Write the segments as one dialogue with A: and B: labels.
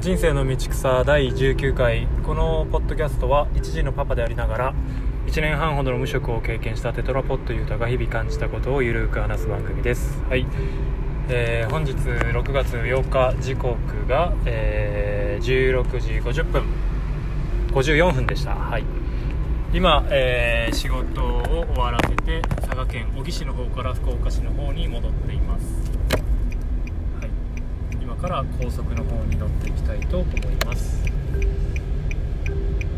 A: 人生の道草第19回。このポッドキャストは一児のパパでありながら1年半ほどの無職を経験したテトラポットユータが日々感じたことをゆるく話す番組です。はい、えー本日6月8日時刻が、えー16時50分。54分でした。はい。今、えー仕事を終わらせて佐賀県小城市の方から福岡市の方に戻っています。から高速の方に乗っていきたいと思います。い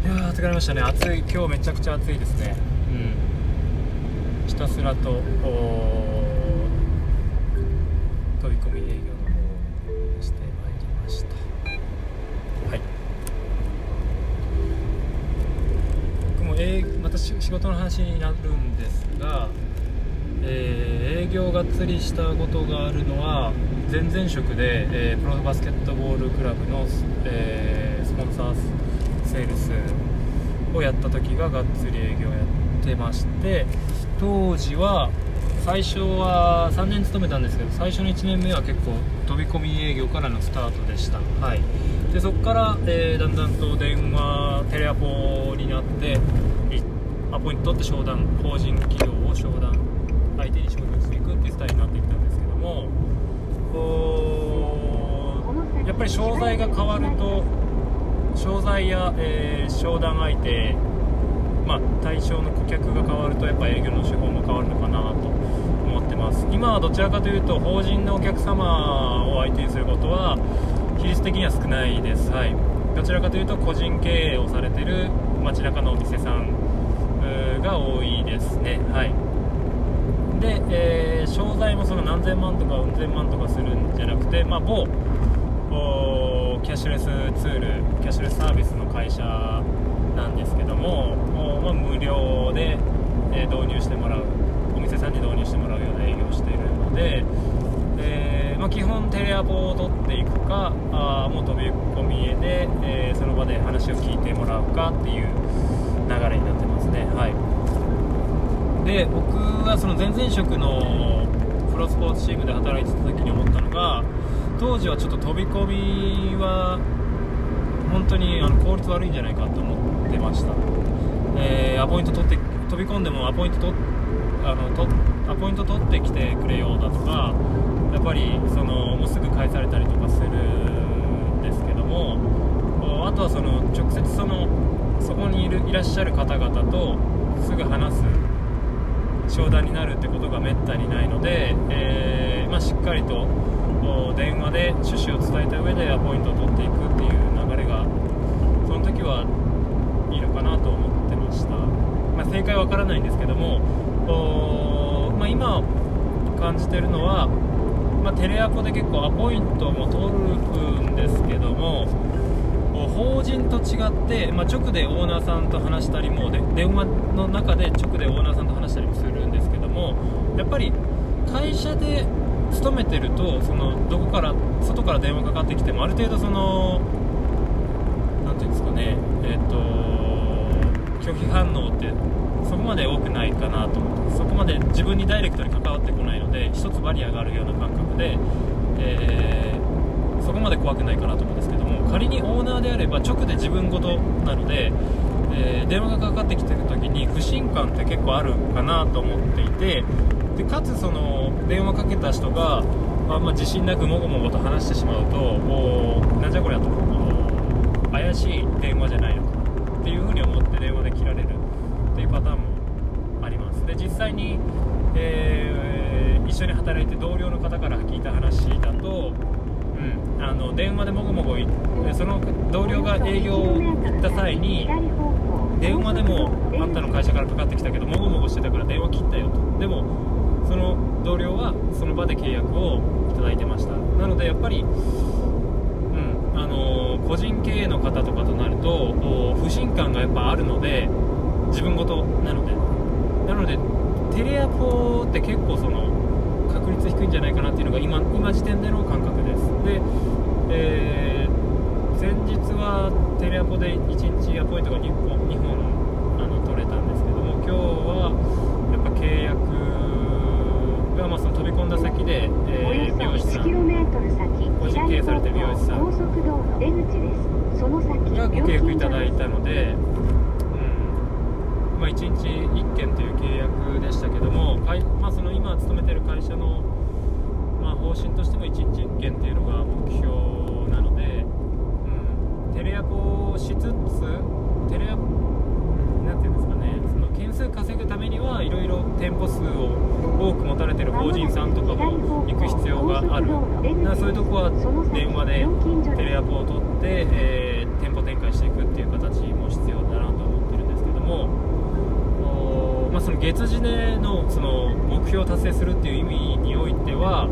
A: やー疲れましたね。暑い。今日めちゃくちゃ暑いですね。うん。ひたすらと飛び込み営業の方をしてまいりました。はい。僕も営またし仕事の話になるんですが、えー営業がっつりしたことがあるのは前々職で、えープロバスケットボールクラブの、えースポンサーセールスをやった時ががっつり営業やってまして当時は最初は3年勤めたんですけど最初の1年目は結構飛び込み営業からのスタートでした、はい、でそこから、えーだんだんと電話テレアポになってアポイント取って商談法人企業を商談相手に商談していくっていうスタイルになっていったんですけどもこうやっぱり商材が変わると商材や、えー商談相手まあ、対象の顧客が変わるとやっぱ営業の手法も変わるのかなと思ってます。今はどちらかというと法人のお客様を相手にすることは比率的には少ないです。はい。どちらかというと個人経営をされてる街中のお店さんが多いですね。はい。で、えー商材もその何千万とかうん千万とかするんじゃなくて、まあ、某おーキャッシュレスツールキャッシュレスサービスの会社なんですけども、おまあ、無料で、えー導入してもらうお店さんに導入してもらうような営業をしているので、えまあ、基本テレアポを取っていくかあもう飛び込みへで、えーその場で話を聞いてもらうかっていう流れになってますね。はい。で僕はその前々職のプロスポーツチームで働いてた時に思ったのが当時はちょっと飛び込みは本当にあの効率悪いんじゃないかと思ってました、えーアポイント取って飛び込んでもアポイント取っあのとアポイント取ってきてくれようだとかやっぱりそのもうすぐ返されたりとかするんですけどもあとはその直接そのそこにいるいらっしゃる方々とすぐ話す商談になるってことがめったにないので、えーまあ、しっかりと電話で趣旨を伝えた上でアポイントを取っていくっていう流れがその時はいいのかなと思ってました、まあ、正解わからないんですけどもまあ、今感じてるのは、まあ、テレアポで結構アポイントも取るんですけども法人と違って、まあ、直でオーナーさんと話したりもで電話の中で直でオーナーさんと話したりもするんですけどもやっぱり会社で勤めてるとそのどこから外から電話かかってきてもある程度そのなんていうんですかねえっ、と拒否反応ってそこまで多くないかなと思ってそこまで自分にダイレクトに関わってこないので一つバリアがあるような感覚で、えーそこまで怖くないかなと思うんですけども仮にオーナーであれば直で自分事なので、えー電話がかかってきてる時に不信感って結構あるかなと思っていてでかつその電話かけた人があんま自信なくもごもごと話してしまうとおーなんじゃこりゃと怪しい電話じゃないのかっていうふうに思って電話で切られるっていうパターンもあります。で実際に、えー一緒に働いて同僚の方から聞いた話だと、あの電話でもごもごその同僚が営業行った際に電話でもあんたの会社からかかってきたけどもごもごしてたから電話切ったよと。でもその同僚はその場で契約をいただいてました。なのでやっぱり、うんあの個人経営の方とかとなると不信感がやっぱあるので自分事なので。なのでテレアポって結構その確率低いんじゃないかなっていうのが今今時点での感覚でで、えー前日はテレアポで1日アポイントが2本 ,2 本あの取れたんですけども今日はやっぱ契約が、まあ、その飛び込んだ先で、えー美容師さん個人経営営されてる美容師さん。
B: 高速道路出口です。その先
A: がご契約いただいた
B: 料
A: ので、うん。まあ、1日1件という契約でしたけども、会まあ、その今勤めてる会社の、まあ、方針としても1日1件っていうのが目標なので、うん、テレアポをしつつテレアポなんていうんですかねその件数稼ぐためにはいろいろ店舗数を多く持たれてる法人さんとかも行く必要がある。なそういうとこは電話でテレアポを取って、えー店舗展開していくっていう形も必要だなと思ってるんですけどもまあ、その月次でのその目標を達成するっていう意味においては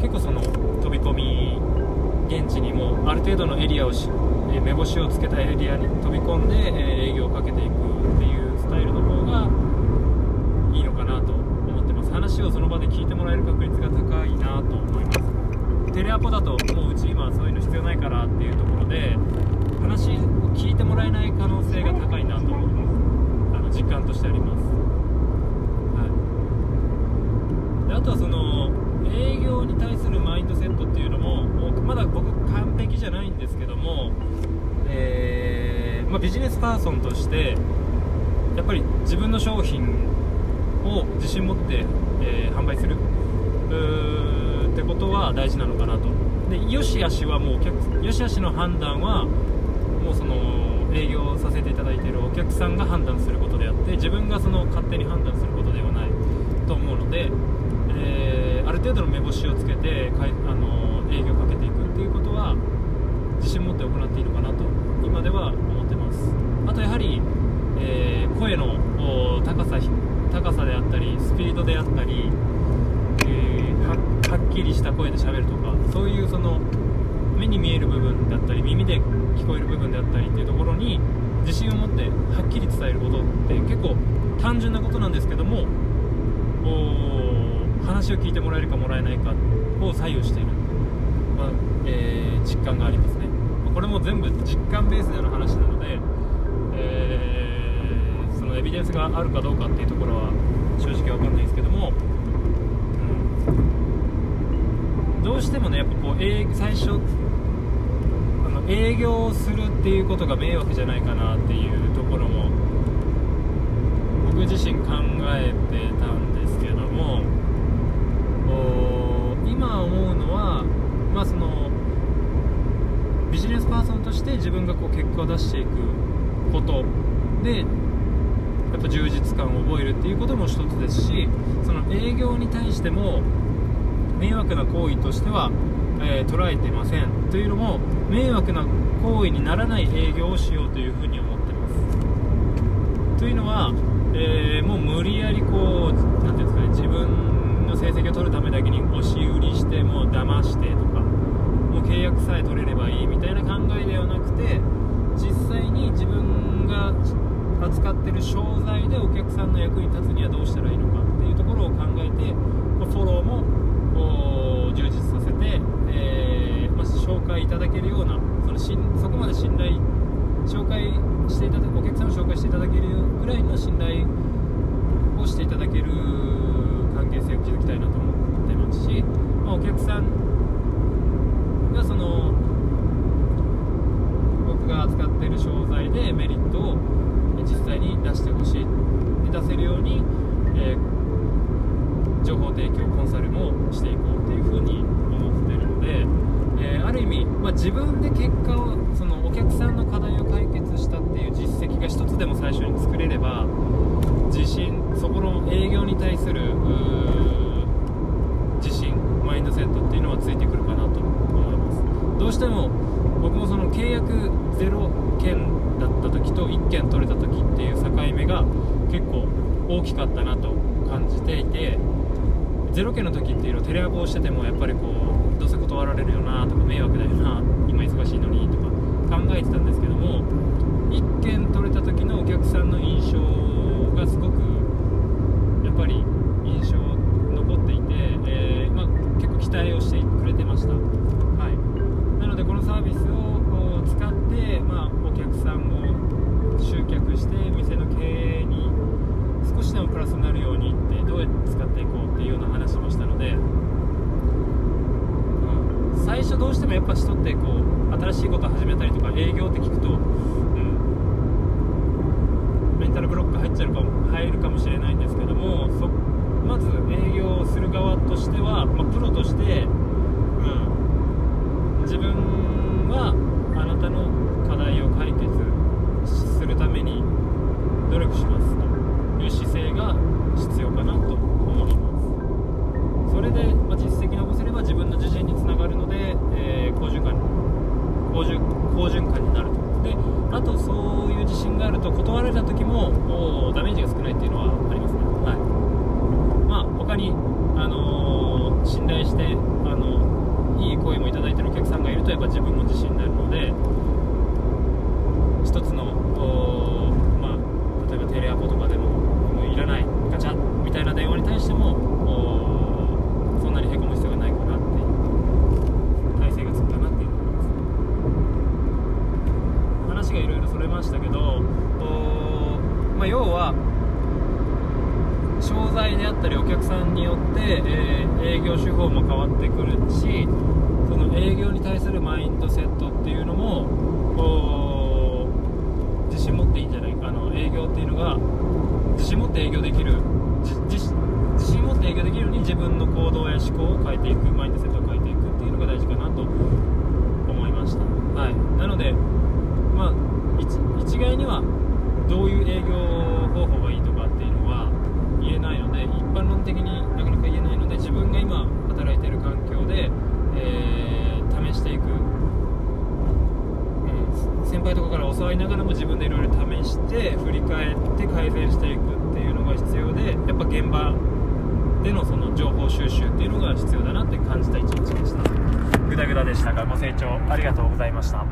A: 結構その飛び込み現地にもある程度のエリアをしえ目星をつけたエリアに飛び込んで、え営業をかけていくっていうスタイルの方がいいのかなと思ってます。話をその場で聞いてもらえる確率が高いなと思います。テレアポだともううち今そういうの必要ないからっていうところで話を聞いてもらえない可能性が高いなと思います。あの実感としてあります、はい、であとはその営業に対するマインドセットっていうのももうまだ僕完璧じゃないんですけども、えーまあ、ビジネスパーソンとしてやっぱり自分の商品を自信持って、えー販売するってことは大事なのかなと。でよしあしはもうお客よしあしの判断はもうその営業させていただいているお客さんが判断することであって自分がその勝手に判断することではないと思うので、程度の目星をつけてかいあの営業をかけていくっていうことは自信持って行っていいのかなと今では思ってます。あとやはり、えー声の高さ高さであったりスピードであったり、えーははっきりした声で喋るとかそういうその目に見える部分だったり耳で聞こえる部分であったりっていうところに自信を持ってはっきり伝えることって結構単純なことなんですけどもお話を聞いてもらえるかもらえないかを左右している、まあえー実感がありますね。まあこれも全部実感ベースでの話なので、えーそのエビデンスがあるかどうかっていうところは正直わかんないですけども、うん。どうしてもねやっぱこう営最初あの営業するっていうことが迷惑じゃないかなっていうところも僕自身考えてたんですけども今思うのはまあそのビジネスパーソンとして自分がこう結果を出していくことでやっぱ充実感を覚えるっていうことも一つですしその営業に対しても迷惑な行為としては、えー捉えていませんというのも迷惑な行為にならない営業をしようというふうに思ってます。というのは、えーもう無理やりこうなんていうんですか成績を取るためだけに押し売りしてもう騙してとかもう契約さえ取れればいいみたいな考えではなくて実際に自分が扱ってる商材でお客さんの役に立つにはどうしたらいいのかっていうところを考えてフォローも充実させて、えーまあ、紹介いただけるようなその信そこまで信頼紹介していただお客さんを紹介していただけるぐらいの信頼をしていただける関係性を築きたいなと思ってますし、まあ、お客さんがその僕が扱っている商材でメリットを実際に出してほしいで出せるように、えー情報提供コンサルもしていこうっていうふうに思ってるので、えーある意味、まあ、自分で結果をそのお客さんの課題を解決したっていう実績が一つでも最初に作れれば自信そこの営業に対する自信マインドセットっていうのはついてくるかなと思います。どうしても僕もその契約0件だった時と1件取れた時っていう境目が結構大きかったなと感じていて0件の時っていうのをテレアポをしててもやっぱりこうどうせ断られるよなとか迷惑だよな今忙しいのにとか考えてたんですけども1件取れた時のお客さんの印象がすごくやっぱり印象残っていて、えーまあ、結構期待をしてくれてました、はい、なのでこのサービスを使って、まあ、お客さんを集客して店の経営に少しでもプラスになるようにってどうやって使っていこうっていうような話もしたので、うん最初初どうしてもやっぱ人ってこう新しいこと始めたりとか営業って聞くと、うん、メンタルブロック入っちゃうかも入るかもしれないんですけどもそまず営業する側としては、まあ、プロとして、うん、自分はあなたの課題を解決するために努力しますという姿勢が必要かなと思いますそれで、まあ、実績残せれば自分の自信につながるので、えー、好循環好循好循環になるとであとそういう自信があると断られた時もダメージが少ないっていうのはありますねはいまあ他にあのー、信頼してあのいい声もいただいてるお客さんがいるとやっぱ自分も自信になるので一つのまあ例えばテレアポとかでももういらないガチャみたいな電話に対してもそんなにへこむ必要がないかなっていう体制がつくかなっていう話がいろいろそれましたけど、まあ、要はであったりお客さんによって、えー、営業手法も変わってくるしその営業に対するマインドセットっていうのも自信持っていいんじゃないかあの営業っていうのが自信持って営業できる自信持って営業できるように自分の行動や思考を変えていくマインドセットを変えていくっていうのが大事かなと思いました、はい、なのでまあ一概にはどういう営業方法がいいとかっていうのは言えないので一般論的になかなか言えないので自分が今働いている環境で、えー、試していく、えー、先輩とかから教わりながらも自分でいろいろ試して振り返って改善していくっていうのが必要でやっぱ現場でのその情報収集っていうのが必要だなって感じた一日でした。グダグダでした。がご清聴ありがとうございました。